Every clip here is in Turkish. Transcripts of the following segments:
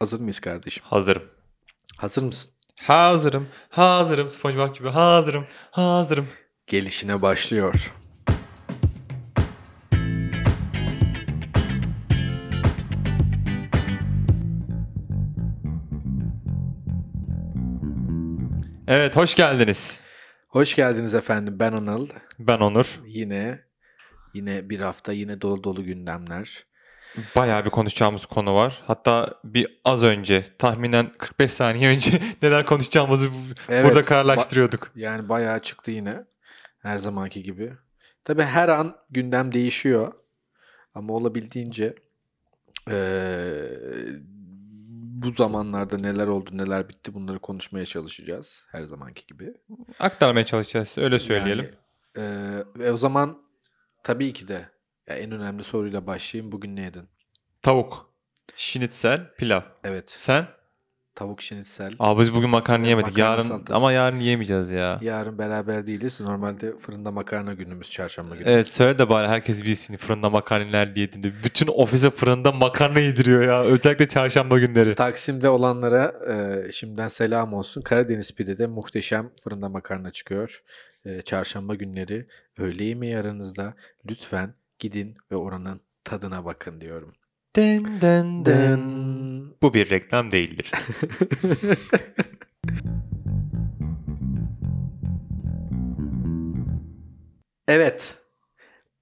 Hazır mıyız kardeşim? Hazırım. Hazır mısın? Hazırım. Hazırım. SpongeBob gibi hazırım. Hazırım. Gelişine başlıyor. Evet hoş geldiniz. Hoş geldiniz efendim. Ben Anıl. Ben Onur. Yine yine bir hafta yine dolu dolu gündemler. Bayağı bir konuşacağımız konu var. Hatta bir az önce tahminen 45 saniye önce neler konuşacağımızı Evet, burada kararlaştırıyorduk. Yani bayağı çıktı yine. Her zamanki gibi. Tabii her an gündem değişiyor. Ama olabildiğince eee, bu zamanlarda neler oldu neler bitti bunları konuşmaya çalışacağız. Her zamanki gibi. Aktarmaya çalışacağız öyle söyleyelim. Yani, eee, ve o zaman tabii ki de ya en önemli soruyla başlayayım. Bugün ne yedin? Tavuk, şinitsel, pilav. Evet. Sen? Tavuk şinitsel. Aa biz bugün makarna yemedik. Makarna yarın salatası. ama yarın yiyemeyeceğiz ya. Yarın beraber değiliz. Normalde fırında makarna günümüz çarşamba günü. Evet söyle de bari herkes bilsin fırında makarneler diyetinde. Bütün ofise fırında makarna yediriyor ya. Özellikle çarşamba günleri. Taksim'de olanlara e, şimdiden selam olsun. Karadeniz Pide'de muhteşem fırında makarna çıkıyor. E, çarşamba günleri öğle yemeği aranızda lütfen gidin ve oranın tadına bakın diyorum. Den den den. Bu bir reklam değildir. evet.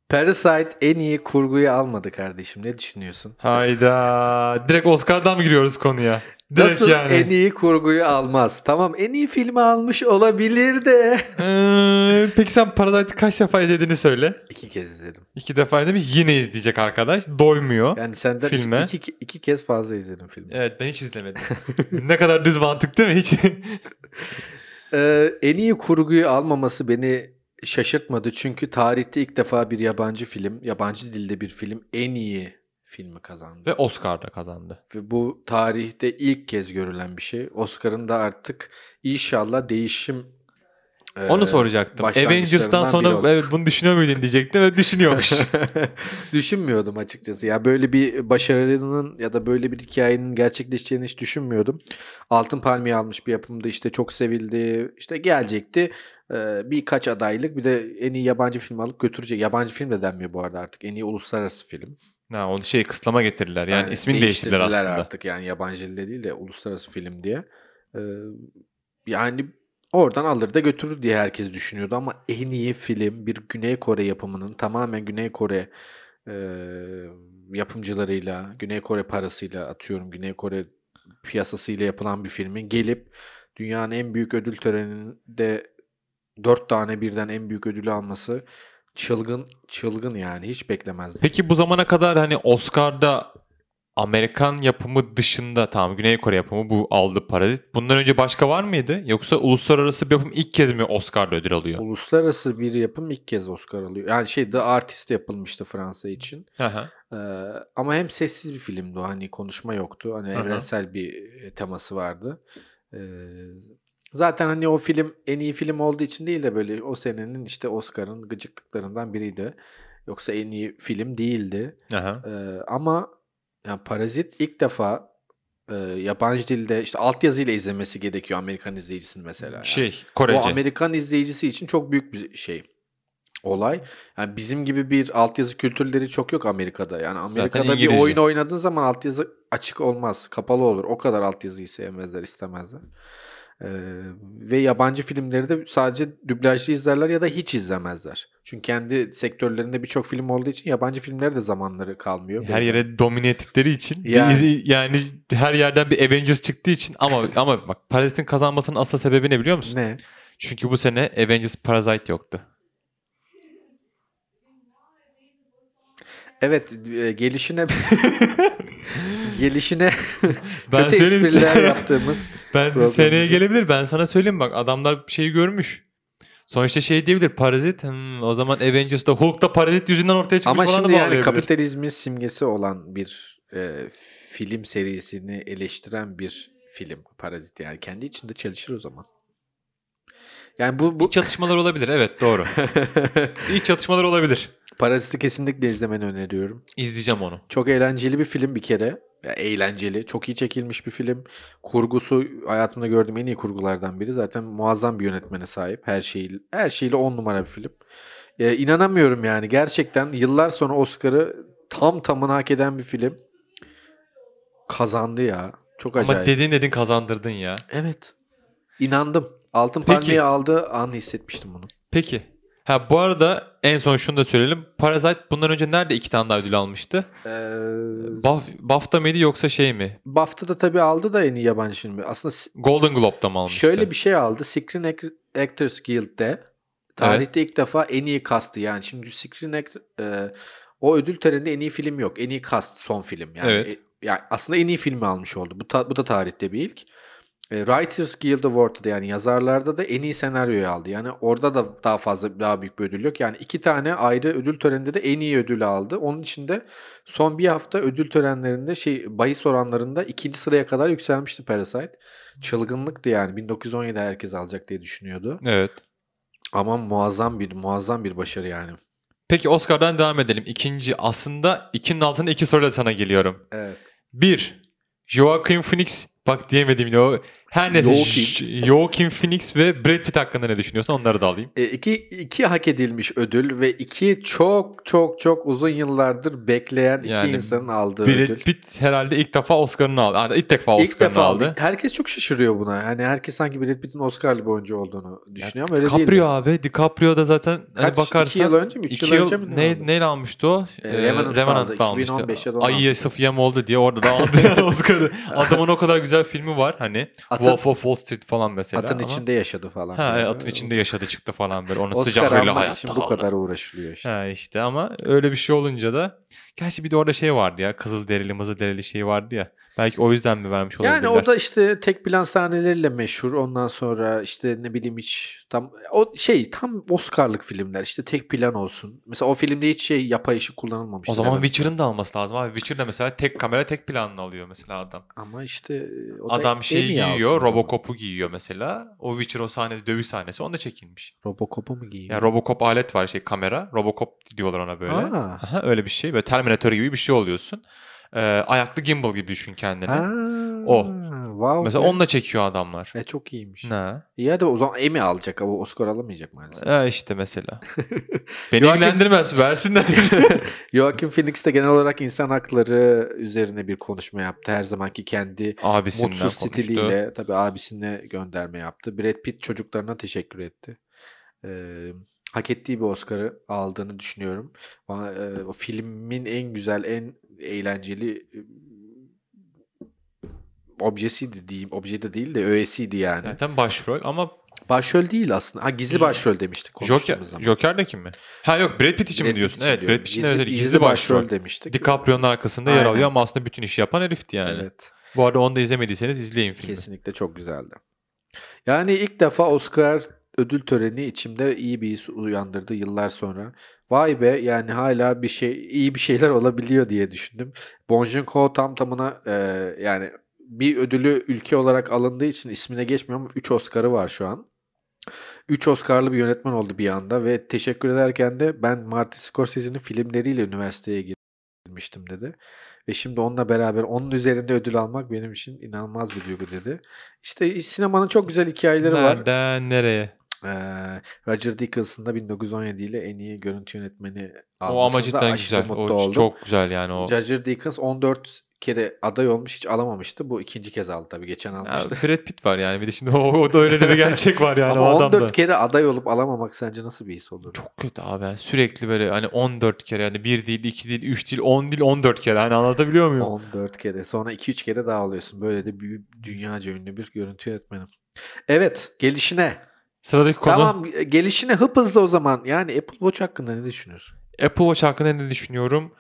Parasite en iyi kurguyu almadı kardeşim. Ne düşünüyorsun? Hayda. Direkt Oscar'dan mı giriyoruz konuya? Direkt Nasıl yani. en iyi kurguyu almaz? Tamam en iyi filmi almış olabilir de. Ee, peki sen Parasite'ı kaç defa izlediğini söyle. İki kez izledim. İki defa izlemiş yine izleyecek arkadaş. Doymuyor. Yani senden iki- Filme. iki, iki kez fazla izledim filmi. Evet ben hiç izlemedim. ne kadar düz mantık değil mi? Hiç. Ee, en iyi kurguyu almaması beni şaşırtmadı. Çünkü tarihte ilk defa bir yabancı film, yabancı dilde bir film en iyi filmi kazandı. Ve Oscar'da kazandı. Ve bu tarihte ilk kez görülen bir şey. Oscar'ın da artık inşallah değişim e, Onu soracaktım. başlangıçlarından Avengers'tan sonra evet bunu düşünüyor muydun diyecektim ve düşünüyormuş. Düşünmüyordum açıkçası. Ya böyle bir başarının ya da böyle bir hikayenin gerçekleşeceğini hiç düşünmüyordum. Altın Palmiye almış bir yapımda işte çok sevildi. İşte gelecekti. Ee, birkaç adaylık bir de en iyi yabancı film alıp götürecek. Yabancı film de denmiyor bu arada artık. En iyi uluslararası film. ha, onu şey kısıtlama getirdiler. Yani, ismini değiştirdiler aslında. artık yani yabancı dilde değil de uluslararası film diye. Ee, yani oradan alır da götürür diye herkes düşünüyordu ama en iyi film bir Güney Kore yapımının tamamen Güney Kore e, yapımcılarıyla, Güney Kore parasıyla atıyorum Güney Kore piyasasıyla yapılan bir filmin gelip dünyanın en büyük ödül töreninde dört tane birden en büyük ödülü alması çılgın çılgın yani hiç beklemezdim. Peki bu zamana kadar hani Oscar'da Amerikan yapımı dışında tamam Güney Kore yapımı bu aldı Parazit. Bundan önce başka var mıydı? Yoksa uluslararası bir yapım ilk kez mi Oscar'da ödül alıyor? Uluslararası bir yapım ilk kez Oscar alıyor. Yani şey The Artist yapılmıştı Fransa için. Hı. Ee, ama hem sessiz bir filmdi o. Hani konuşma yoktu. Hani evrensel bir e, teması vardı. Ee, zaten hani o film en iyi film olduğu için değil de böyle o senenin işte Oscar'ın gıcıklıklarından biriydi. Yoksa en iyi film değildi. Aha. Ee, ama yani Parazit ilk defa e, yabancı dilde işte altyazıyla izlemesi gerekiyor Amerikan izleyicisinin mesela. yani. Şey Korece. Amerikan izleyicisi için çok büyük bir şey. Olay. Yani bizim gibi bir altyazı kültürleri çok yok Amerika'da. Yani Amerika'da bir oyun oynadığın zaman altyazı açık olmaz. Kapalı olur. O kadar altyazıyı sevmezler, istemezler. Ve yabancı filmleri de sadece dublajlı izlerler ya da hiç izlemezler. Çünkü kendi sektörlerinde birçok film olduğu için yabancı filmlere de zamanları kalmıyor. Her yere domine ettikleri için Yani. yani. yani her yerden bir Avengers çıktığı için ama ama bak Parazit'in kazanmasının asıl sebebi ne biliyor musun? Ne? Çünkü bu sene Avengers Parasite yoktu. Evet, gelişine gelişine Ben kötü söyleyeyim espriler size. yaptığımız Ben Problemimiz seneye gelebilir. Ben sana söyleyeyim bak adamlar bir şeyi görmüş. Sonuçta şey diyebilir Parazit. Hmm, o zaman Avengers'da Hulk'ta Parazit yüzünden ortaya çıkmış Ama falan şimdi da yani bağlayabilir. kapitalizmin simgesi olan bir e, film serisini eleştiren bir film Parazit yani kendi içinde çalışır o zaman. Yani bu bu İç çatışmalar olabilir evet doğru. İç çatışmalar olabilir. Parazit'i kesinlikle izlemeni öneriyorum. İzleyeceğim onu. Çok eğlenceli bir film bir kere. Ya eğlenceli, çok iyi çekilmiş bir film. Kurgusu hayatımda gördüğüm en iyi kurgulardan biri. Zaten muazzam bir yönetmene sahip. Her şeyi her şeyle on numara bir film. Ee, inanamıyorum yani gerçekten yıllar sonra Oscar'ı tam tamına hak eden bir film. Kazandı ya. Çok acayip. Ama dedin dedin kazandırdın ya. Evet. İnandım. Altın Peki. palmiye aldı an hissetmiştim bunu. Peki. Ha bu arada en son şunu da söyleyelim. Parasite bundan önce nerede iki tane daha ödül almıştı? Ee, Baf, BAFTA mıydı yoksa şey mi? BAFTA'da tabii aldı da en iyi yabancı filmi. Aslında Golden Globe'da mı almıştı? şöyle bir şey aldı. Screen Ac- Actors Guild'de tarihte ilk defa en iyi kastı. Yani şimdi Screen Act e, o ödül töreninde en iyi film yok. En iyi kast son film. Yani, Evet. e, yani aslında en iyi filmi almış oldu. Bu, ta- bu da tarihte bir ilk. E, Writers Guild Award'da da yani yazarlarda da en iyi senaryoyu aldı. Yani orada da daha fazla daha büyük bir ödül yok. Yani iki tane ayrı ödül töreninde de en iyi ödülü aldı. Onun için de son bir hafta ödül törenlerinde şey bahis oranlarında ikinci sıraya kadar yükselmişti Parasite. Çılgınlıktı yani. 1917'de herkes alacak diye düşünüyordu. Evet. Ama muazzam bir muazzam bir başarı yani. Peki Oscar'dan devam edelim. İkinci aslında ikinin altında iki soruyla sana geliyorum. Evet. Bir. Joaquin Phoenix. Bak diyemedim yine o. Her neyse. Joaquin. Phoenix ve Brad Pitt hakkında ne düşünüyorsun? Onları da alayım. E, iki, iki hak edilmiş ödül ve iki çok çok çok uzun yıllardır bekleyen iki Yani insanın aldığı Brad ödül. Pitt herhalde ilk defa Oscar'ını aldı. Yani ilk defa İlk Oscar'ını defa aldı. aldı. Herkes çok şaşırıyor buna. Yani herkes sanki Brad Pitt'in Oscar'lı bir oyuncu olduğunu düşünüyor ama öyle değil. DiCaprio abi. DiCaprio da zaten hani Kaç, bakarsın. iki yıl önce mi? Üç İki yıl yıl, önce mi? ne, neyle almıştı o? E, Ee, Revenant'ta aldı. Almıştı. 2015 ya da Ay 16. Yusuf Yem oldu diye orada da aldı yani Oscar'ı. Adamın o kadar güzel filmi var hani. Atın, Wolf of Wall Street falan mesela. atın ama- içinde yaşadı falan. Ha, böyle. atın içinde yaşadı çıktı falan böyle. Onun sıcaklığıyla hayatta için bu kaldı. kadar uğraşılıyor işte. Ha işte ama öyle bir şey olunca da gerçi bir de orada şey vardı ya kızıl derili mızıl derili şey vardı ya. Belki o yüzden mi vermiş olabilirler? Yani o da işte tek plan sahneleriyle meşhur. Ondan sonra işte ne bileyim hiç tam o şey tam Oscar'lık filmler. İşte tek plan olsun. Mesela o filmde hiç şey yapay ışık kullanılmamış. o zaman Witcher'ın da alması lazım abi. Witcher'da mesela tek kamera tek planını alıyor mesela adam. Ama işte o da Adam şey alsın giyiyor. Robocop'u giyiyor mesela. O Witcher o sahnesi, dövüş sahnesi onda çekilmiş. Robocop'u mu giyiyor? Yani Robocop alet var şey kamera. Robocop diyorlar ona böyle. Aa. Aha, öyle bir şey. Böyle Terminator gibi bir şey oluyorsun. Ee, ayaklı gimbal gibi düşün kendini. Ha, O. Wow Mesela be. onunla çekiyor adamlar. E, çok iyiymiş. Ne? İyi hadi o zaman Emmy alacak ama Oscar alamayacak maalesef. E işte mesela. Beni Joaquin- ilgilendirmez. Versinler. Joaquin Phoenix de genel olarak insan hakları üzerine bir konuşma yaptı. Her zamanki kendi Abisinden mutsuz konuştu. stiliyle tabii abisine gönderme yaptı. Brad Pitt çocuklarına teşekkür etti. Ee, hak ettiği bir Oscar'ı aldığını düşünüyorum. Bana, e, o filmin en güzel, en eğlenceli e, objesiydi diyeyim. Obje de değil de öğesiydi yani. Zaten başrol ama Başrol değil aslında. Ha gizli başrol demiştik Joker, zaman. Joker de kim mi? Ha yok Brad Pitt için Brad mi diyorsun? Pitt Evet diyorum. Brad Pitt için evet, gizli, başrol. demiştik. DiCaprio'nun arkasında yer Aynen. alıyor ama aslında bütün işi yapan herifti yani. Evet. Bu arada onu da izlemediyseniz izleyin filmi. Kesinlikle çok güzeldi. Yani ilk defa Oscar ödül töreni içimde iyi bir his uyandırdı yıllar sonra. Vay be yani hala bir şey iyi bir şeyler olabiliyor diye düşündüm. Bong Joon-ho tam tamına e, yani bir ödülü ülke olarak alındığı için ismine geçmiyor ama 3 Oscar'ı var şu an. 3 Oscar'lı bir yönetmen oldu bir anda ve teşekkür ederken de ben Martin Scorsese'nin filmleriyle üniversiteye girmiştim dedi. Ve şimdi onunla beraber onun üzerinde ödül almak benim için inanılmaz bir duygu dedi. İşte sinemanın çok güzel hikayeleri var. Nereden nereye? Ee, Roger Dickinson'da da 1917 ile en iyi görüntü yönetmeni O ama cidden güzel. O oldum. çok güzel yani o. Roger Dickens 14 kere aday olmuş hiç alamamıştı. Bu ikinci kez aldı tabii. Geçen Ya, almıştı. Brad Pitt var yani bir de şimdi o, o da öyle bir gerçek var yani Ama o adamda. 14 kere aday olup alamamak sence nasıl bir his olur? Çok kötü abi. Yani sürekli böyle hani 14 kere yani 1 değil, 2 değil, 3 değil, 10 değil, 14 kere. Hani anlatabiliyor muyum? 14 kere. Sonra 2-3 kere daha alıyorsun. Böyle de büyük dünyaca ünlü bir görüntü yönetmeni. Evet. Gelişine. Sıradaki konu Tamam. Gelişine hıp hızlı o zaman. Yani Apple Watch hakkında ne düşünüyorsun? Apple Watch hakkında ne düşünüyorum?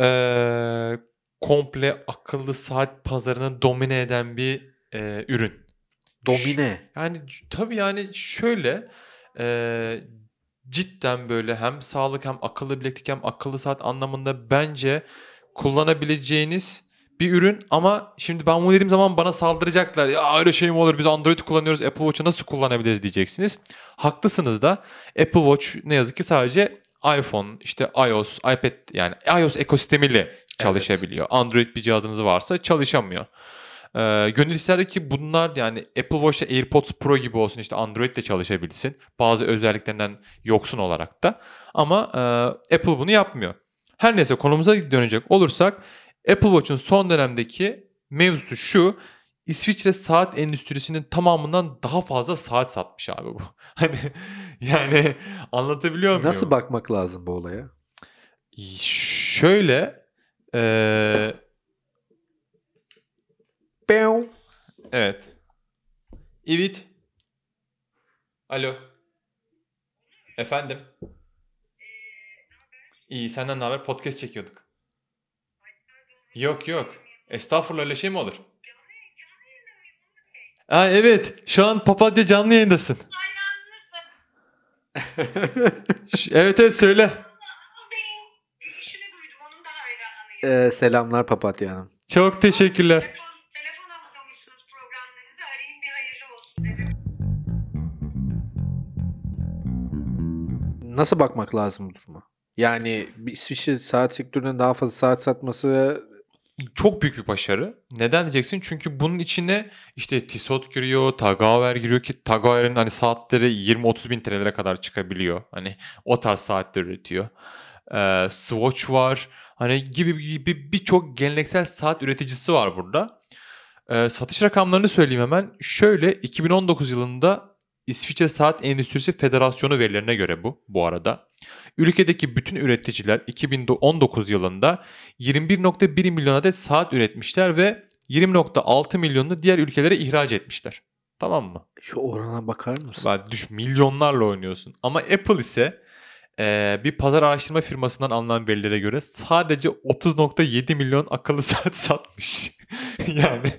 Ee, komple akıllı saat pazarını domine eden bir e, ürün. Domine. Yani c- tabii yani şöyle e, cidden böyle hem sağlık hem akıllı bileklik hem akıllı saat anlamında bence kullanabileceğiniz bir ürün ama şimdi ben bunu dediğim zaman bana saldıracaklar. Ya öyle şey mi olur biz Android kullanıyoruz Apple Watch'u nasıl kullanabiliriz diyeceksiniz. Haklısınız da Apple Watch ne yazık ki sadece iPhone, işte iOS, iPad yani iOS ekosistemiyle çalışabiliyor. Android bir cihazınız varsa çalışamıyor. Ee, gönül isterdi ki bunlar yani Apple Watch'ta AirPods Pro gibi olsun işte Android de çalışabilsin. Bazı özelliklerinden yoksun olarak da. Ama e, Apple bunu yapmıyor. Her neyse konumuza dönecek olursak Apple Watch'un son dönemdeki mevzusu şu. İsviçre saat endüstrisinin tamamından daha fazla saat satmış abi bu. Hani yani anlatabiliyor muyum? Nasıl bakmak lazım bu olaya? Şöyle Pew. evet. Evet. Alo. Efendim. İyi senden ne haber? Podcast çekiyorduk. Yok yok. Estağfurullah öyle şey mi olur? Aa, evet. Şu an Papatya canlı yayındasın. Ş- evet evet söyle. Ee, selamlar Papatya Hanım. Çok teşekkürler. Telefon almamışsınız programlarınızı arayayım bir hayırlı olsun dedim. Nasıl bakmak lazım bu duruma? Yani bir İsviçre saat sektörünün daha fazla saat satması Çok büyük bir başarı. Neden diyeceksin? Çünkü bunun içine işte Tissot giriyor, Tagaver giriyor ki Tagaver'in hani saatleri 20-30 bin TL'lere kadar çıkabiliyor. Hani o tarz saatler üretiyor. Ee, Swatch var. Hani gibi gibi birçok geleneksel saat üreticisi var burada. Ee, satış rakamlarını söyleyeyim hemen. Şöyle 2019 yılında İsviçre Saat Endüstrisi Federasyonu verilerine göre bu bu arada. Ülkedeki bütün üreticiler 2019 yılında 21.1 milyon adet saat üretmişler ve 20.6 milyonunu diğer ülkelere ihraç etmişler. Tamam mı? şu orana bakar mısın? Bak düş milyonlarla oynuyorsun. Ama Apple ise eee, bir pazar araştırma firmasından alınan verilere göre sadece 30.7 milyon akıllı saat satmış. yani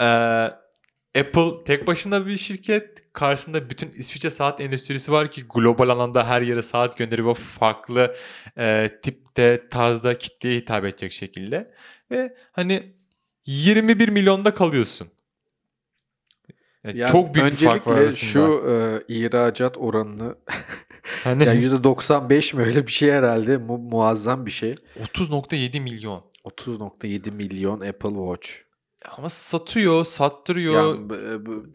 eee, Apple tek başına bir şirket. Karşısında bütün İsviçre saat endüstrisi var ki global alanda her yere saat gönderiyor farklı eee, tipte, tarzda kitleye hitap edecek şekilde. Ve hani 21 milyonda kalıyorsun. Yani Yani çok büyük bir fark var arasında. şu e, ihracat oranını Hani ya %95 mi öyle bir şey herhalde mu- muazzam bir şey. 30.7 milyon. 30.7 milyon Apple Watch. Ama satıyor, sattırıyor. Yani, bu- bu-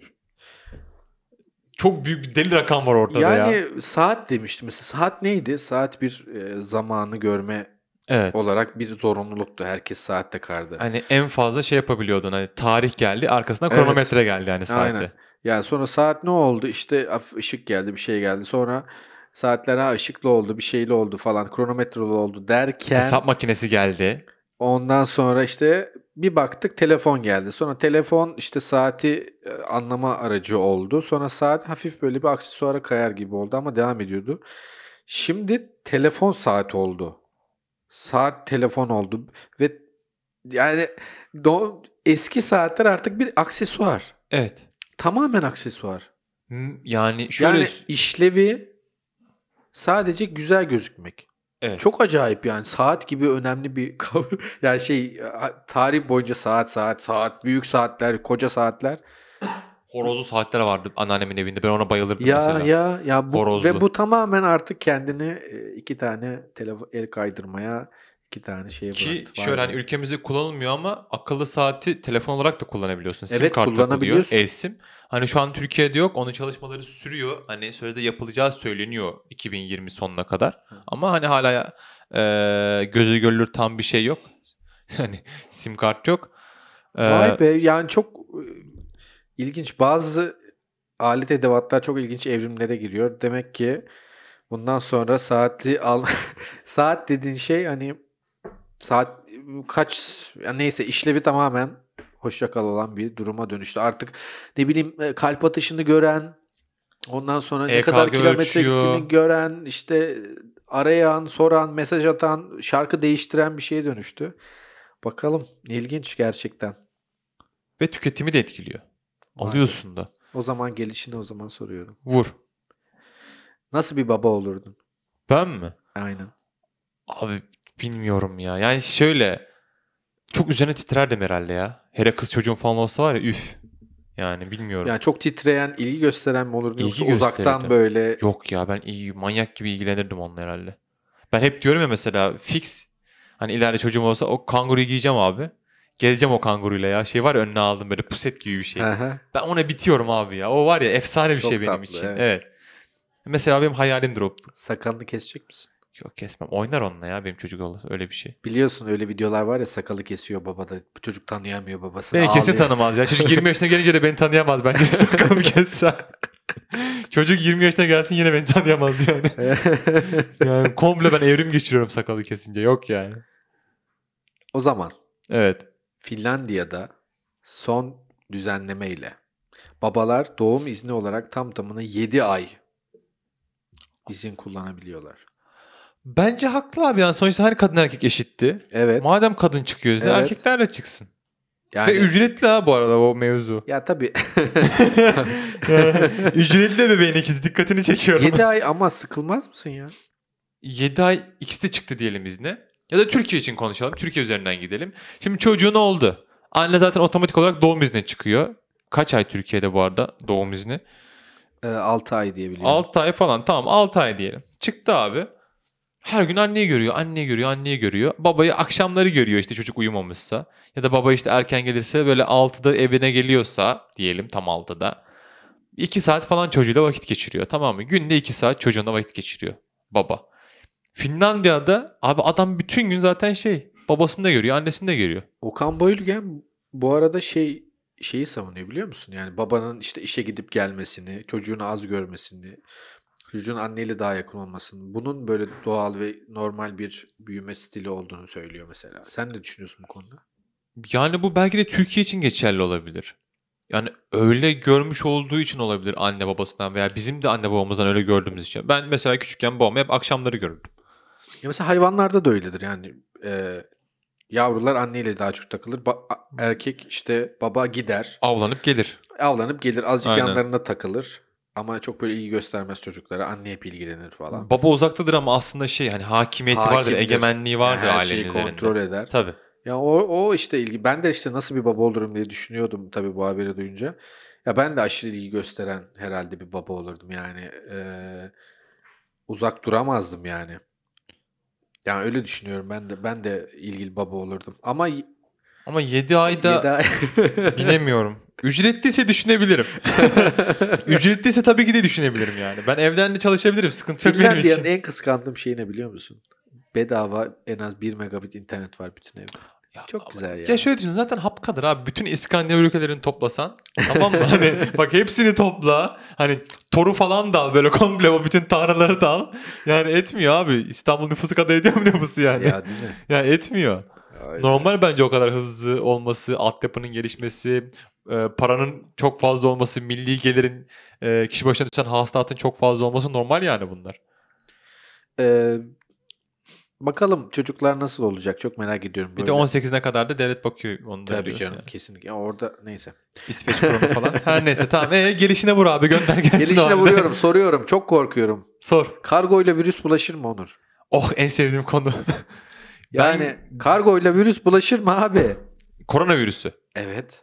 Çok büyük bir deli rakam var ortada yani ya. saat demiştim. Mesela saat neydi? Saat bir e, zamanı görme Evet. olarak bir zorunluluktu. Herkes saat takardı. Hani en fazla şey yapabiliyordun. Hani tarih geldi, arkasına Evet. kronometre geldi yani saate. Aynen. Yani sonra saat ne oldu? İşte ışık geldi, bir şey geldi. Sonra saatler ha ışıklı oldu, bir şeyli oldu falan, kronometreli oldu derken Hesap makinesi geldi. ondan sonra işte bir baktık telefon geldi. Sonra telefon işte saati e, anlama aracı oldu. Sonra saat hafif böyle bir aksesuara kayar gibi oldu ama devam ediyordu. Şimdi telefon saat oldu. Saat telefon oldu ve yani do- eski saatler artık bir aksesuar. Evet. Tamamen aksesuar. Yani şöyle Yani işlevi sadece güzel gözükmek. Evet. Çok acayip yani saat gibi önemli bir kavram. Yani şey tarih boyunca saat saat saat büyük saatler koca saatler. horozlu saatler vardı anneannemin evinde. Ben ona bayılırdım Ya mesela. ya ya bu Horozlu. ve bu tamamen artık kendini e, iki tane telefon el kaydırmaya iki tane şeye Ki bıraktı. Vay şöyle hani ülkemizde kullanılmıyor ama akıllı saati telefon olarak da kullanabiliyorsun. Sim Evet, kart takılıyor. kullanabiliyorsun. E-sim. Hani şu an Türkiye'de yok. Onun çalışmaları sürüyor. Hani sürede yapılacağı söyleniyor 2020 sonuna kadar. Hı. Ama hani hala e, gözü görülür tam bir şey yok. hani sim kart yok. E, Vay be yani çok e, ilginç. Bazı alet edevatlar çok ilginç evrimlere giriyor. Demek ki bundan sonra saatli al saat dediğin şey hani saat kaç ya neyse işlevi tamamen hoşça kal olan bir duruma dönüştü. Artık ne bileyim e, kalp atışını gören ondan sonra ne EKG kadar kilometre ölçüyor. gittiğini gören işte arayan, soran, mesaj atan, şarkı değiştiren bir şeye dönüştü. Bakalım ilginç gerçekten. ve tüketimi de etkiliyor. Alıyorsun da. O zaman gelişini o zaman soruyorum. Vur. Nasıl bir baba olurdun? Ben mi? Aynen. Abi bilmiyorum ya. Yani şöyle çok üzerine titrerdim herhalde ya. Hele kız çocuğum falan olsa var ya üf. Yani bilmiyorum. Yani çok titreyen, ilgi gösteren mi olur yoksa İlgi uzaktan gösterirdim. böyle Yok ya ben iyi manyak gibi ilgilenirdim onunla herhalde. Ben hep diyorum ya mesela fix hani ileride çocuğum olsa o kanguruyu giyeceğim abi. Gezeceğim o kanguruyla ya. Şey var ya önüne aldım böyle puset gibi bir şey. Aha. Ben ona bitiyorum abi ya. O var ya efsane bir Çok şey benim tatlı, için. evet. Evet. Mesela benim hayalimdir o. sakalını kesecek misin? Yok kesmem. Oynar onunla ya benim çocuk olur. Öyle bir şey. Biliyorsun öyle videolar var ya sakalı kesiyor baba da bu çocuk tanıyamıyor babasını. Beni kesin ağlıyor. tanımaz ya. Çocuk 20 yaşına gelince de beni tanıyamaz bence sakalımı kessem. Çocuk 20 yaşına gelsin yine beni tanıyamaz yani. Yani komple ben evrim geçiriyorum sakalı kesince. Yok yani. o zaman Evet. Finlandiya'da son düzenleme ile babalar doğum izni olarak tam tamına 7 ay izin kullanabiliyorlar. Bence haklı abi yani sonuçta her kadın erkek eşitti. Evet. Madem kadın çıkıyor izne Evet. erkeklerle çıksın. Yani Ve ücretli ha bu arada o mevzu. ya tabii ücretli de bebeğin ikizi dikkatini çekiyorum. 7 ay ama sıkılmaz mısın ya? 7 ay ikisi de çıktı diyelim izne. Ya da Türkiye için konuşalım. Türkiye üzerinden gidelim. Şimdi çocuğun oldu. Anne zaten otomatik olarak doğum iznine çıkıyor. Kaç ay Türkiye'de bu arada doğum izni? 6 ay diye biliyorum. 6 ay falan tamam 6 ay diyelim. Çıktı abi. Her gün anneyi görüyor, anneyi görüyor, anneyi görüyor. Babayı akşamları görüyor işte çocuk uyumamışsa. Ya da baba işte erken gelirse böyle 6'da evine geliyorsa diyelim tam 6'da. 2 saat falan çocuğuyla vakit geçiriyor tamam mı? Günde 2 saat çocuğuna vakit geçiriyor baba. Finlandiya'da abi adam bütün gün zaten şey babasını da görüyor, annesini de görüyor. Okan Bayülgen bu arada şey şeyi savunuyor biliyor musun? Yani babanın işte işe gidip gelmesini, çocuğunu az görmesini, çocuğun anneyle daha yakın olmasını, bunun böyle doğal ve normal bir büyüme stili olduğunu söylüyor mesela. Sen ne düşünüyorsun bu konuda? Yani bu belki de Türkiye için geçerli olabilir. Yani öyle görmüş olduğu için olabilir anne babasından veya bizim de anne babamızdan öyle gördüğümüz için. Ben mesela küçükken babamı hep akşamları görürdüm. Ya mesela hayvanlarda da öyledir yani. e, yavrular anneyle daha çok takılır. Ba- erkek işte baba gider, Avlanıp gelir. avlanıp gelir, azıcık Aynen. yanlarında takılır. Ama çok böyle ilgi göstermez çocuklara. Anne hep ilgilenir falan. Baba uzaktadır ama aslında şey hani hakimiyeti vardır, Hakimdir. egemenliği vardır Yani her ailenin şeyi üzerinde. kontrol eder. Tabii. Ya o, o işte ilgi. Ben de işte nasıl bir baba olurum diye düşünüyordum tabii bu haberi duyunca. Ya ben de aşırı ilgi gösteren herhalde bir baba olurdum yani. Ee, uzak duramazdım yani. Yani öyle düşünüyorum. Ben de ben de ilgili baba olurdum. Ama Ama 7 ayda yedi ay- bilemiyorum. Ücretliyse düşünebilirim. Ücretliyse tabii ki de düşünebilirim yani. Ben evden de çalışabilirim. Sıkıntı yok benim için. en kıskandığım şey ne biliyor musun? Bedava en az 1 megabit internet var bütün evde. Ya Çok ama- güzel ya. Ya şöyle düşün zaten hapkadır abi. Bütün İskandinav ülkelerini toplasan. tamam mı? Hani bak hepsini topla. Hani Tor'u falan da al böyle komple o bütün tanrıları da al. Yani etmiyor abi. İstanbul nüfusu kadar ediyor mu nüfusu yani? Ya değil mi? yani etmiyor. Normal bence o kadar hızlı olması, altyapının gelişmesi, e, paranın çok fazla olması, milli gelirin e, kişi başına düşen hasılatın çok fazla olması normal yani bunlar. Ee, bakalım çocuklar nasıl olacak çok merak ediyorum. Bir de böyle. 18'ine kadar da devlet bakıyor. Onu da Tabii canım yani. kesinlikle. Ya orada neyse. İsveç kurumu falan. Her neyse tamam. E, gelişine vur abi gönder gelsin Gelişine abi. vuruyorum, soruyorum. Çok korkuyorum. Sor. Kargoyla virüs bulaşır mı Onur? Oh en sevdiğim konu. Yani kargoyla virüs bulaşır mı abi? Koronavirüsü. Evet.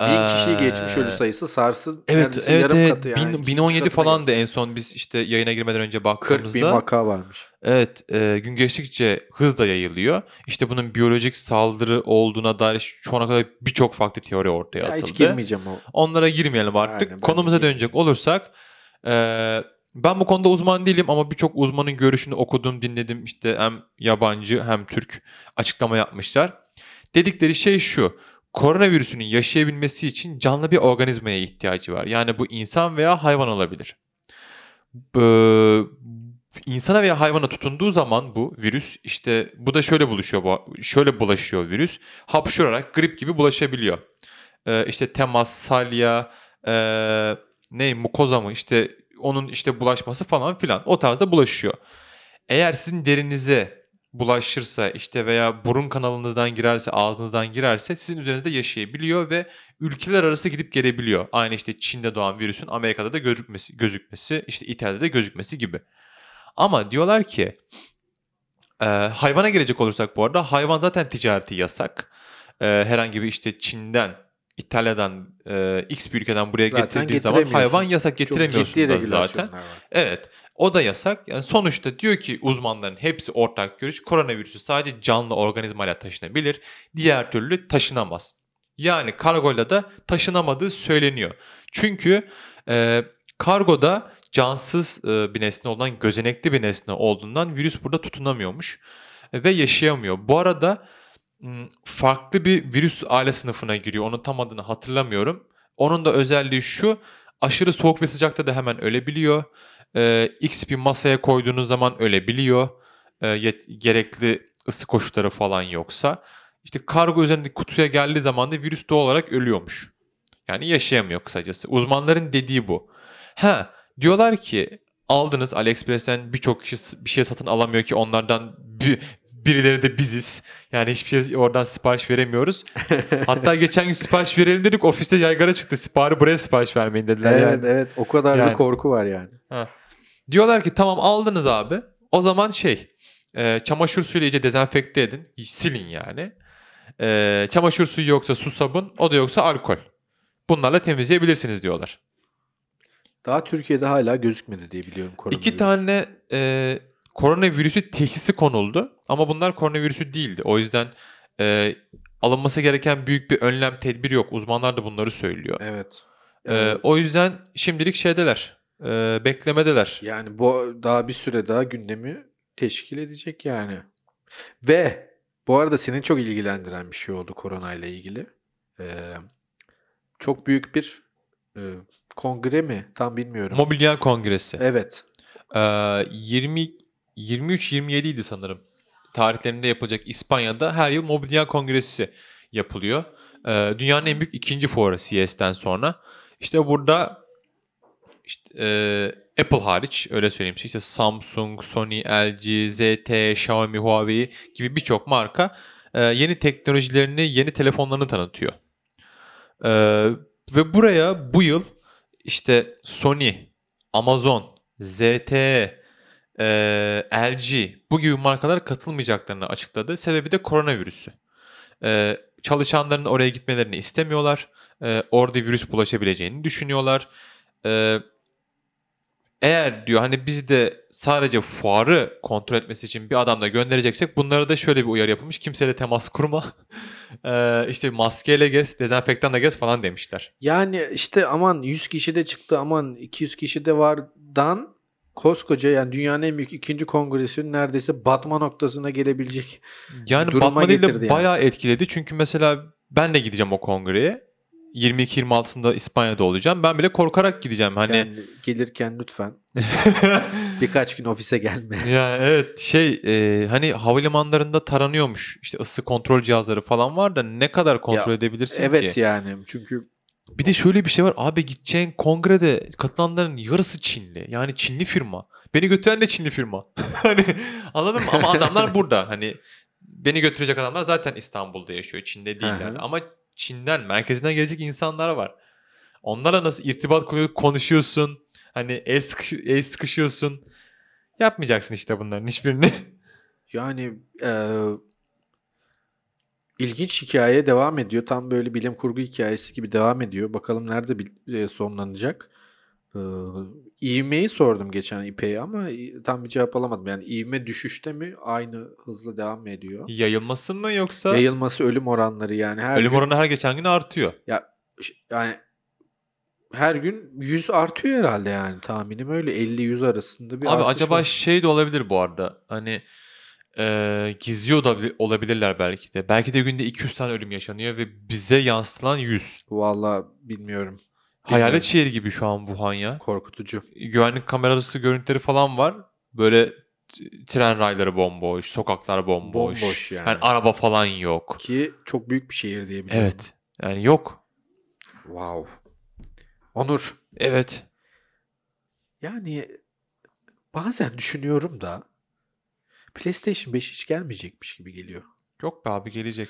Bin kişiyi geçmiş ölü Ee, sayısı sarsın. Evet evet yarım evet. katı yani. Bin- İki 1017 katına falan da en son biz işte yayına girmeden önce 40 baktığımızda. bin vaka varmış. Evet, e, gün geçtikçe hızla yayılıyor. İşte bunun biyolojik saldırı olduğuna dair şu ana kadar birçok farklı teori ortaya Ya atıldı. hiç girmeyeceğim o. Onlara girmeyelim artık. Aynen, Konumuza dönecek olursak, e, ben bu konuda uzman değilim ama birçok uzmanın görüşünü okudum, dinledim. İşte hem yabancı hem Türk açıklama yapmışlar. Dedikleri şey şu. Koronavirüsünün yaşayabilmesi için canlı bir organizmaya ihtiyacı var. Yani bu insan veya hayvan olabilir. Ee, insana veya hayvana tutunduğu zaman bu virüs işte bu da şöyle buluşuyor bu şöyle bulaşıyor virüs. Hapşurarak grip gibi bulaşabiliyor. Ee, işte temas, salya, ee, ne mukoza mı işte onun işte bulaşması falan filan o tarzda bulaşıyor. Eğer sizin derinize bulaşırsa işte veya burun kanalınızdan girerse, ağzınızdan girerse sizin üzerinizde yaşayabiliyor ve ülkeler arası gidip gelebiliyor. Aynı işte Çin'de doğan virüsün Amerika'da da gözükmesi, gözükmesi işte İtalya'da da gözükmesi gibi. Ama diyorlar ki e, hayvana gelecek olursak bu arada hayvan zaten ticareti yasak. E, herhangi bir işte Çin'den İtalya'dan e, X bir ülkeden buraya Zaten getirdiği zaman hayvan yasak getiremiyorsun da zaten. var. Evet. O da yasak. Yani sonuçta diyor ki uzmanların hepsi ortak görüş. Koronavirüsü sadece canlı organizmayla taşınabilir. Diğer türlü taşınamaz. Yani kargoyla da taşınamadığı söyleniyor. Çünkü e, kargoda cansız e, bir nesne olan gözenekli bir nesne olduğundan virüs burada tutunamıyormuş e, ve yaşayamıyor. Bu arada farklı bir virüs aile sınıfına giriyor. Onun tam adını hatırlamıyorum. Onun da özelliği şu. Aşırı soğuk ve sıcakta da hemen ölebiliyor. E, X bir masaya koyduğunuz zaman ölebiliyor. E, yet- gerekli ısı koşulları falan yoksa. İşte kargo üzerindeki kutuya geldiği zaman da virüs doğal olarak ölüyormuş. Yani yaşayamıyor kısacası. Uzmanların dediği bu. Ha diyorlar ki aldınız AliExpress'ten birçok kişi bir şey satın alamıyor ki onlardan bir, birileri de biziz. Yani hiçbir şey oradan sipariş veremiyoruz. Hatta geçen gün sipariş verelim dedik ofiste yaygara çıktı. Sipari buraya sipariş vermeyin dediler. Evet yani. evet o kadar Yani. bir korku var yani. Ha. Diyorlar ki tamam aldınız abi. O zaman şey e, çamaşır suyuyla iyice dezenfekte edin. Silin yani. E, çamaşır suyu yoksa su sabun o da yoksa alkol. Bunlarla temizleyebilirsiniz diyorlar. Daha Türkiye'de hala gözükmedi diye biliyorum. İki tane e, koronavirüsü teşhisi konuldu ama bunlar koronavirüsü değildi. O yüzden e, alınması gereken büyük bir önlem tedbir yok. Uzmanlar da bunları söylüyor. Evet. E, Evet. o yüzden şimdilik şeydeler. e, beklemedeler. Yani bu daha bir süre daha gündemi teşkil edecek yani. Ve bu arada seni çok ilgilendiren bir şey oldu korona ile ilgili. Ee, çok büyük bir e, kongre mi? Tam bilmiyorum. Mobilya Kongresi. evet. Ee, 20 23-27 idi sanırım. Tarihlerinde yapılacak İspanya'da her yıl Mobilya Kongresi yapılıyor. Ee, dünyanın en büyük ikinci fuarı CES'ten sonra. İşte burada işte, e, Apple hariç öyle söyleyeyim işte Samsung, Sony, LG, ZT, Xiaomi, Huawei gibi birçok marka e, yeni teknolojilerini, yeni telefonlarını tanıtıyor. Ee, ve buraya bu yıl işte Sony, Amazon, ZTE, e, LG bu gibi markalar katılmayacaklarını açıkladı. Sebebi de koronavirüsü. E, çalışanların oraya gitmelerini istemiyorlar. E, orada virüs bulaşabileceğini düşünüyorlar. E, eğer diyor hani biz de sadece fuarı kontrol etmesi için bir adam da göndereceksek bunlara da şöyle bir uyarı yapılmış. Kimseyle temas kurma. e, işte maskeyle gez, dezenfektanla gez falan demişler. Yani işte aman 100 kişi de çıktı aman 200 kişi de vardan koskoca yani dünyanın en büyük ikinci kongresinin neredeyse batma noktasına gelebilecek. Yani duruma batma değil de yani. bayağı etkiledi. Çünkü mesela ben de gideceğim o kongreye. 22-26'sında İspanya'da olacağım. Ben bile korkarak gideceğim. Hani Yani gelirken lütfen birkaç gün ofise gelme. ya evet şey e, hani havalimanlarında taranıyormuş. İşte ısı kontrol cihazları falan var da ne kadar kontrol Ya, edebilirsin evet ki? yani çünkü Bir de şöyle bir şey var. Abi gideceğin kongrede katılanların yarısı Çinli. Yani Çinli firma. Beni götüren de Çinli firma. hani anladın mı? Ama adamlar burada. Hani beni götürecek adamlar zaten İstanbul'da yaşıyor. Çin'de değiller. Hı hı. Ama Çin'den, merkezinden gelecek insanlar var. Onlarla nasıl irtibat kurup konuşuyorsun? Hani el, sıkış- el sıkışıyorsun. Yapmayacaksın işte bunların hiçbirini. yani e, ilginç hikaye devam ediyor. Tam böyle bilim kurgu hikayesi gibi devam ediyor. Bakalım nerede e, sonlanacak. E, ivmeyi sordum geçen İpek'e ama i- tam bir cevap alamadım. Yani ivme düşüşte mi aynı hızla devam mı ediyor? Yayılması mı yoksa Yayılması ölüm oranları yani her ölüm gün, oranı her geçen gün artıyor. ş- yani her gün 100 artıyor herhalde yani tahminim öyle 50-100 arasında bir Abi acaba var. şey de olabilir bu arada. Hani eee gizliyor da bili- olabilirler belki de. Belki de günde 200 tane ölüm yaşanıyor ve bize yansıtılan 100. Vallahi bilmiyorum. Hayalet şehir gibi şu an Wuhan ya. Korkutucu. Güvenlik kamerası görüntüleri falan var. Böyle tren rayları bomboş, sokaklar bomboş. Bomboş yani. Yani araba falan yok. Ki çok büyük bir şehir diye biliyorum. Evet. Yani yok. Wow. Onur. Evet. Yani bazen düşünüyorum da PlayStation 5 hiç gelmeyecekmiş gibi geliyor. Yok be abi gelecek.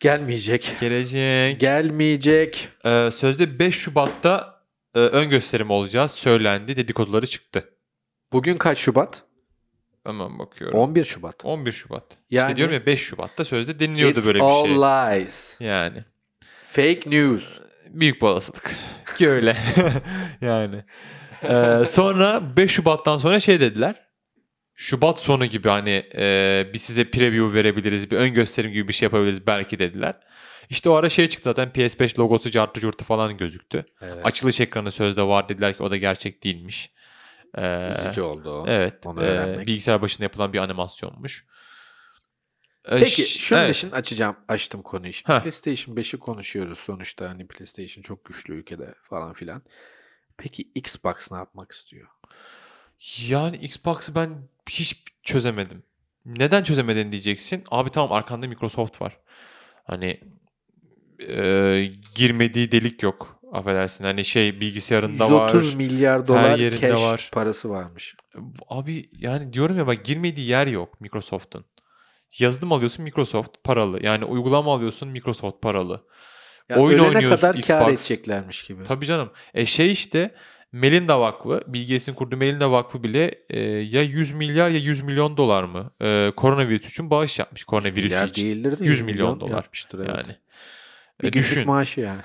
Gelmeyecek. Gelecek. Gelmeyecek. Ee, sözde 5 Şubat'ta e, ön gösterim olacağı söylendi. Dedikoduları çıktı. Bugün kaç Şubat? Hemen bakıyorum. 11 Şubat. 11 Şubat. Yani- işte diyorum ya 5 Şubat'ta sözde deniliyordu It's böyle bir all şey. lies. Yani. Fake news. Büyük bir olasılık. Ki öyle. yani. Ee, sonra 5 Şubat'tan sonra şey dediler. Şubat sonu gibi hani e, bir size preview verebiliriz, bir ön gösterim gibi bir şey yapabiliriz belki dediler. İşte o ara şey çıktı zaten PS5 logosu cartı curtu falan gözüktü. Evet. Açılış ekranı sözde var dediler ki o da gerçek değilmiş. Ee, Üzücü oldu o. evet. onu e, bilgisayar başında yapılan bir animasyonmuş. Peki şunun evet. için açacağım, açtım konuyu. Şimdi Heh. PlayStation 5'i konuşuyoruz sonuçta. Hani PlayStation çok güçlü ülkede falan filan. Peki Xbox ne yapmak istiyor? Yani Xbox'ı ben hiç çözemedim. Neden çözemedin diyeceksin. Abi tamam arkanda Microsoft var. Hani e, girmediği delik yok. Affedersin. Hani şey bilgisayarında 130 var. milyar dolar yerinde cash var. parası varmış. Abi yani diyorum ya bak girmediği yer yok Microsoft'un. Yazılım alıyorsun Microsoft paralı. Yani uygulama alıyorsun Microsoft paralı. Ya Oyun ölene oynuyoruz kadar kar Xbox. edeceklermiş gibi. Tabii canım. E şey işte Melinda Vakfı, Bill Gates'in kurduğu Melinda Vakfı bile e, ya 100 milyar ya 100 milyon dolar mı? E, koronavirüs için bağış yapmış. Koronavirüs milyar için. değildir de 100 milyon dolar. yapmıştır. Evet. Yani. Bir E, düşün. maaşı yani.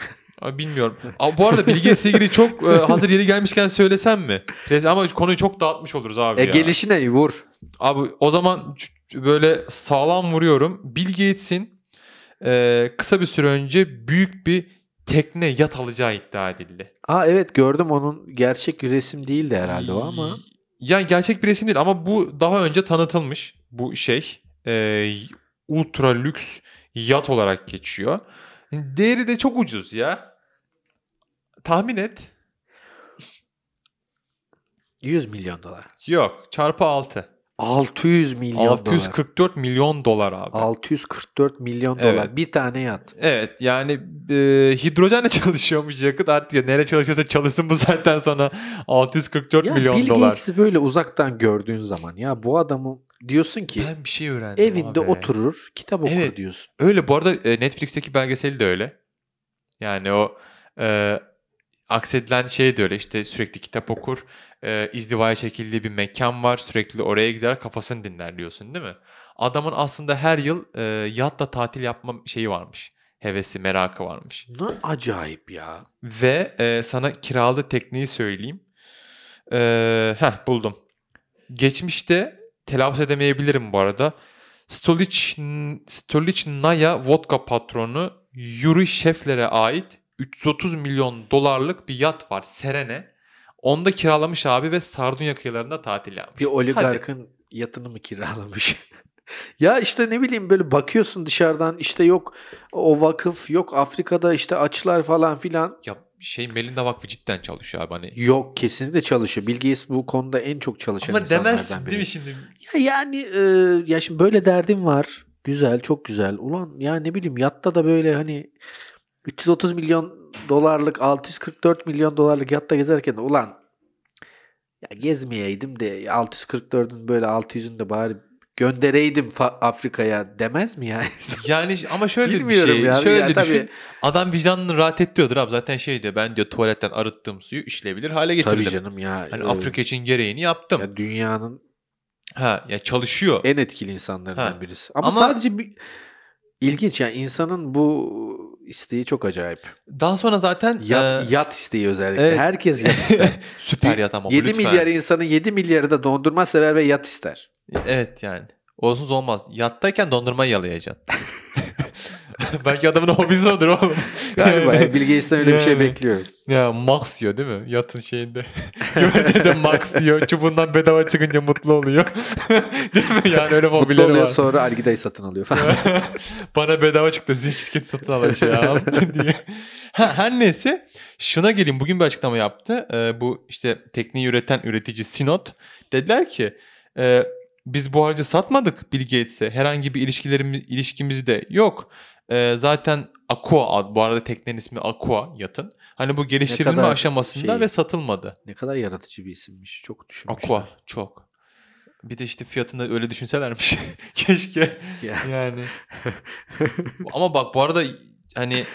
Bilmiyorum. Abi bu arada Bill Gates'le ilgili çok e, hazır yeri gelmişken söylesem mi? Ama konuyu çok dağıtmış oluruz abi E ya. gelişine vur. Abi o zaman böyle sağlam vuruyorum. Bill Gates'in e, kısa bir süre önce büyük bir tekne yat alacağı iddia edildi. Aa evet gördüm onun gerçek bir resim değildi herhalde o ama. Yani gerçek bir resim değil ama bu daha önce tanıtılmış bu şey. E, ultra lüks yat olarak geçiyor. Değeri de çok ucuz ya. Tahmin et. 100 milyon dolar. Yok çarpı 6. 600 milyon dolar. 644 milyon dolar abi. 644 milyon Evet. dolar. Bir tane yat. Evet yani e, hidrojenle çalışıyormuş yakıt artık ya nereye çalışıyorsa çalışsın bu zaten sonra 644 Ya milyon Bill dolar. Gates'i böyle uzaktan gördüğün zaman ya bu adamı diyorsun ki Ben bir şey öğrendim evinde abi. oturur kitap okur Evet. diyorsun. Öyle bu arada e, Netflix'teki belgeseli de öyle. Yani o e, aksedilen şey de öyle işte sürekli kitap okur. E, izdivaya çekildiği bir mekan var sürekli oraya gider kafasını dinler diyorsun değil mi? Adamın aslında her yıl e, yatla tatil yapma şeyi varmış. Hevesi, merakı varmış. Ne acayip ya. Ve e, sana kiralı tekniği söyleyeyim. E, heh buldum. Geçmişte telaffuz edemeyebilirim bu arada. Stolic, Stolichnaya vodka patronu Yuri Şefler'e ait 330 milyon dolarlık bir yat var Serene. Onda kiralamış abi ve Sardunya kıyılarında tatil yapmış. Bir Hadi. oligarkın yatını mı kiralamış? ya işte ne bileyim böyle bakıyorsun dışarıdan işte yok o vakıf yok Afrika'da işte açlar falan filan. Ya şey Melinda Vakfı cidden çalışıyor abi hani. Yok kesinlikle çalışıyor. Bill Gates bu konuda en çok çalışan Ama insanlardan demezsin biri. değil mi şimdi? Ya yani e, ya şimdi böyle derdim var. Güzel, çok güzel. Ulan ya ne bileyim yatta da böyle hani 330 milyon dolarlık 644 milyon dolarlık yatta gezerken ulan ya gezmeyeydim de 644'ün böyle 600'ünü de bari göndereydim Afrika'ya demez mi yani? Yani ama şöyle bir şey. ya. Şöyle Ya tabii. düşün. Adam vicdanını rahat ettiriyordur abi. Zaten şey diyor ben diyor tuvaletten arıttığım suyu işleyebilir hale getirdim. Tabii canım ya. Hani e, Afrika için gereğini yaptım. ya dünyanın Ha ya çalışıyor. en etkili insanlarından Ha. birisi. Ama, Ama- sadece bir ilginç yani insanın bu isteği çok acayip. Daha sonra zaten Yat, e, yat isteği özellikle. evet. Herkes yat ister. süper yat ama bu 7 lütfen. milyar insanın 7 milyarı da dondurma sever ve yat ister. Evet yani. Olsuz olmaz. Yattayken dondurmayı yalayacaksın. Belki adamın hobisi odur oğlum. Galiba ya, Bill Gates'ten öyle bir şey Yani. bekliyorum. Ya Max yiyor değil mi? Yatın şeyinde. Güvertede Max yiyor. Çubuğundan bedava çıkınca mutlu oluyor. değil mi? Yani öyle Mutlu hobileri oluyor var. sonra Algida'yı satın alıyor falan. Bana bedava çıktı sizin şirketi satın alacağım diye. Ha, her neyse şuna geleyim bugün bir açıklama yaptı. Ee, bu işte tekniği üreten üretici Sinot dediler ki e, biz bu aracı satmadık Bill Gates'e. Herhangi bir ilişkilerimiz ilişkimiz de yok. E, zaten Aqua ad- bu arada teknenin ismi Aqua yatın. Hani bu geliştirilme aşamasında şey- ve satılmadı. ne kadar yaratıcı bir isimmiş. Çok düşünmüşler. Aqua çok. Bir de işte fiyatını öyle düşünselermiş. Keşke. Ya. Yani. Ama bak bu arada hani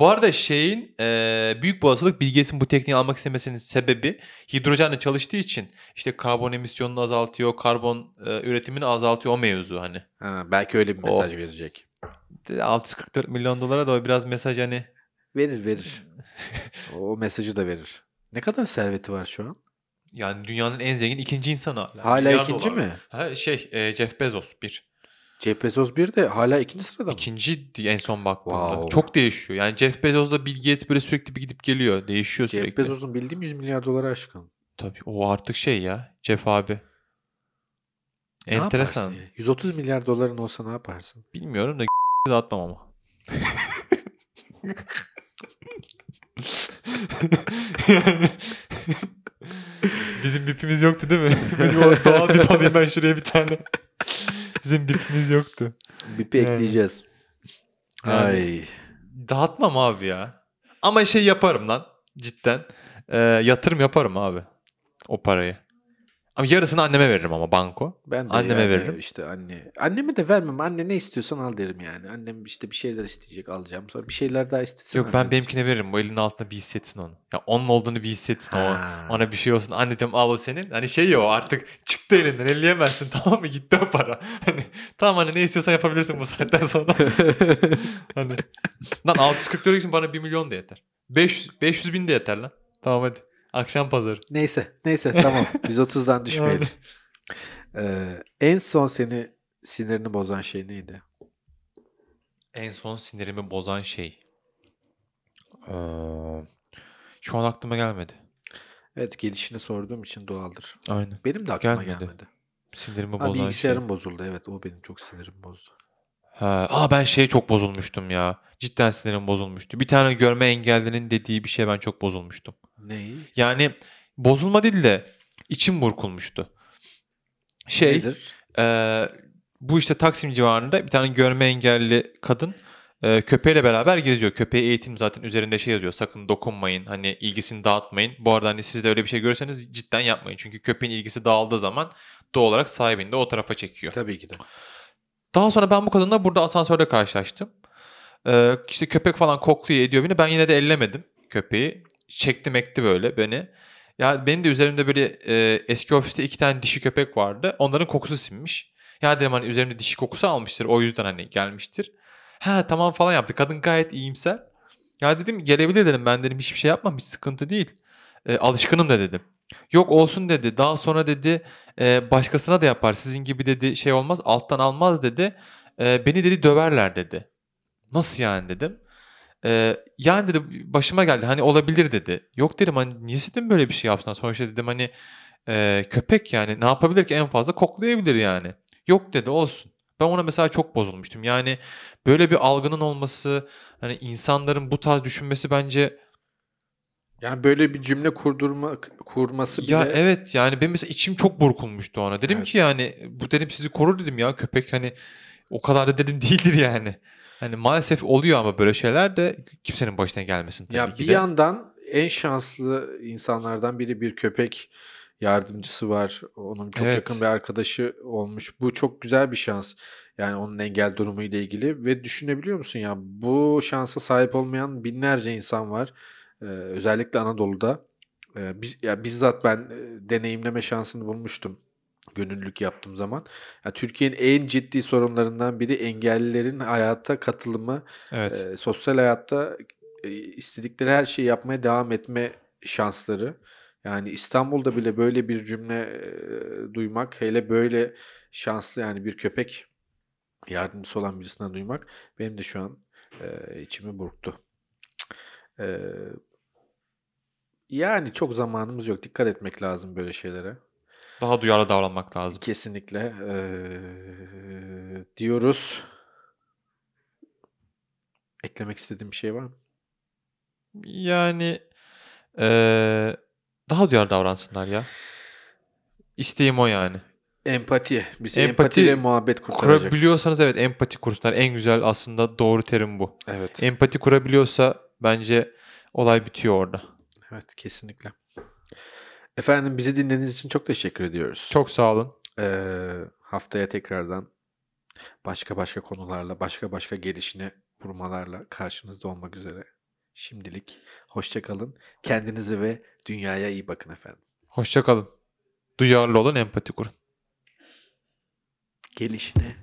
bu arada şeyin e, büyük bir olasılık Bill Gates'in bu tekniği almak istemesinin sebebi hidrojenle çalıştığı için işte karbon emisyonunu azaltıyor, karbon e, üretimini azaltıyor o mevzu hani. Ha, belki öyle bir O- mesaj verecek. 644 milyon dolara da o biraz mesaj hani Verir verir. o mesajı da verir. Ne kadar serveti var şu an? Yani dünyanın en zengin ikinci insanı hala. Hala ikinci dolar. mi? Ha, şey e, Jeff Bezos bir. Jeff Bezos bir de hala ikinci sırada mı? İkinci en son baktığımda. Wow. Çok değişiyor. Yani Jeff Bezos'la Bill Gates böyle sürekli bir gidip geliyor. Değişiyor sürekli. Jeff Bezos'un bildiğim 100 milyar dolara aşkın. Tabii o artık şey ya. Jeff abi. Ne Enteresan. yaparsın ya? 130 milyar doların olsa ne yaparsın? Bilmiyorum da dağıtmam ama. yani bizim bipimiz yoktu değil mi? Bizim o doğal bip alayım ben şuraya bir tane. Bizim bipimiz yoktu. BIP'i Yani. ekleyeceğiz. Yani. Ay. Dağıtmam abi ya. Ama şey yaparım lan cidden. Ee, yatırım yaparım abi. O parayı. Ama yarısını anneme veririm ama banko. Ben de Anneme yani veririm. işte anne. Anneme de vermem. Anne ne istiyorsan al derim yani. Annem işte bir şeyler isteyecek alacağım. Sonra bir şeyler daha istesem. Yok ben benimkine veririm. Bu elinin altında bir hissetsin onu. Ya onun olduğunu bir hissetsin o. Ha. Ona bir şey olsun. Anne diyorum al o senin. Hani şey ya o artık çıktı elinden elleyemezsin tamam mı? Gitti o para. Hani tamam anne ne istiyorsan yapabilirsin bu saatten sonra. hani. Lan 640 lira için bana 1 milyon da yeter. 500, 500 bin de yeter lan. Tamam hadi. Akşam pazarı. Neyse neyse tamam. Biz 30'dan düşmeyelim. Ee, en son seni sinirini bozan şey neydi? En son sinirimi bozan şey. Ee, şu an aklıma gelmedi. Evet gelişini sorduğum için doğaldır. Aynen. Benim de aklıma Gelmedi. gelmedi. Sinirimi Ha, bozan bilgisayarım şey. bozuldu evet o benim çok sinirim bozdu. Ha, aa ben şeye çok bozulmuştum ya. Cidden sinirim bozulmuştu. Bir tane görme engellinin dediği bir şeye ben çok bozulmuştum. Neyi? Yani bozulma değil de içim burkulmuştu. Şey, Nedir? e, bu işte Taksim civarında bir tane görme engelli kadın e, köpeğiyle beraber geziyor. Köpeği eğitim zaten üzerinde şey yazıyor. Sakın dokunmayın. Hani ilgisini dağıtmayın. Bu arada hani siz de öyle bir şey görürseniz cidden yapmayın. Çünkü köpeğin ilgisi dağıldığı zaman doğal olarak sahibini de o tarafa çekiyor. Tabii ki de. Daha sonra ben bu kadınla burada asansörde karşılaştım. Ee, işte köpek falan kokluyor ediyor beni. Ben yine de ellemedim köpeği. Çektim ekti böyle beni. Ya benim de üzerimde böyle e, eski ofiste iki tane dişi köpek vardı. Onların kokusu sinmiş. Ya dedim hani üzerimde dişi kokusu almıştır. O yüzden hani gelmiştir. Ha tamam falan yaptı. Kadın gayet iyimser. Ya dedim gelebilir dedim. Ben dedim hiçbir şey yapmam. Hiç sıkıntı değil. E, alışkınım da dedim. Yok olsun dedi. Daha sonra dedi e, başkasına da yapar. Sizin gibi dedi şey olmaz. Alttan almaz dedi. E, beni dedi döverler dedi. Nasıl yani dedim. E, yani dedi başıma geldi. Hani olabilir dedi. Yok dedim hani niye dedim böyle bir şey yapsın. Sonuçta dedim hani e, köpek yani ne yapabilir ki en fazla koklayabilir yani. Yok dedi olsun. Ben ona mesela çok bozulmuştum. Yani böyle bir algının olması, hani insanların bu tarz düşünmesi bence Yani böyle bir cümle kurdurma kurması bile Ya evet yani benim mesela içim çok burkulmuştu ona. Dedim Evet. ki yani bu dedim sizi korur dedim ya köpek hani o kadar da dedim değildir yani. Hani maalesef oluyor ama böyle şeyler de kimsenin başına gelmesin tabii Ya ki bir de. yandan en şanslı insanlardan biri bir köpek yardımcısı var. Onun çok Evet. yakın bir arkadaşı olmuş. Bu çok güzel bir şans. Yani onun engel durumu ile ilgili ve düşünebiliyor musun ya bu şansa sahip olmayan binlerce insan var. Ee, özellikle Anadolu'da. Ee, biz, ya bizzat ben e, deneyimleme şansını bulmuştum gönüllülük yaptığım zaman. Ya Türkiye'nin en ciddi sorunlarından biri engellilerin hayata katılımı Evet. e, sosyal hayatta e, istedikleri her şeyi yapmaya devam etme şansları. Yani İstanbul'da bile böyle bir cümle e, duymak, hele böyle şanslı yani bir köpek yardımcısı olan birisinden duymak benim de şu an e, içimi burktu. E, yani çok zamanımız yok. Dikkat etmek lazım böyle şeylere. Daha duyarlı davranmak lazım. Kesinlikle. e, diyoruz. Eklemek istediğim bir şey var mı? Yani eee, daha duyarlı davransınlar ya. İsteğim o yani. Empati. Bizi Empati empatiyle muhabbet kurtaracak. Kurabiliyorsanız evet empati kursunlar. En güzel aslında doğru terim bu. Evet. Empati kurabiliyorsa bence olay bitiyor orada. Evet kesinlikle. Efendim bizi dinlediğiniz için çok teşekkür ediyoruz. Çok sağ olun. Ee, haftaya tekrardan başka başka konularla, başka başka gelişine vurmalarla karşınızda olmak üzere. Şimdilik hoşça kalın. Kendinize ve dünyaya iyi bakın efendim. Hoşça kalın. Duyarlı olun, empati kurun. Gelişine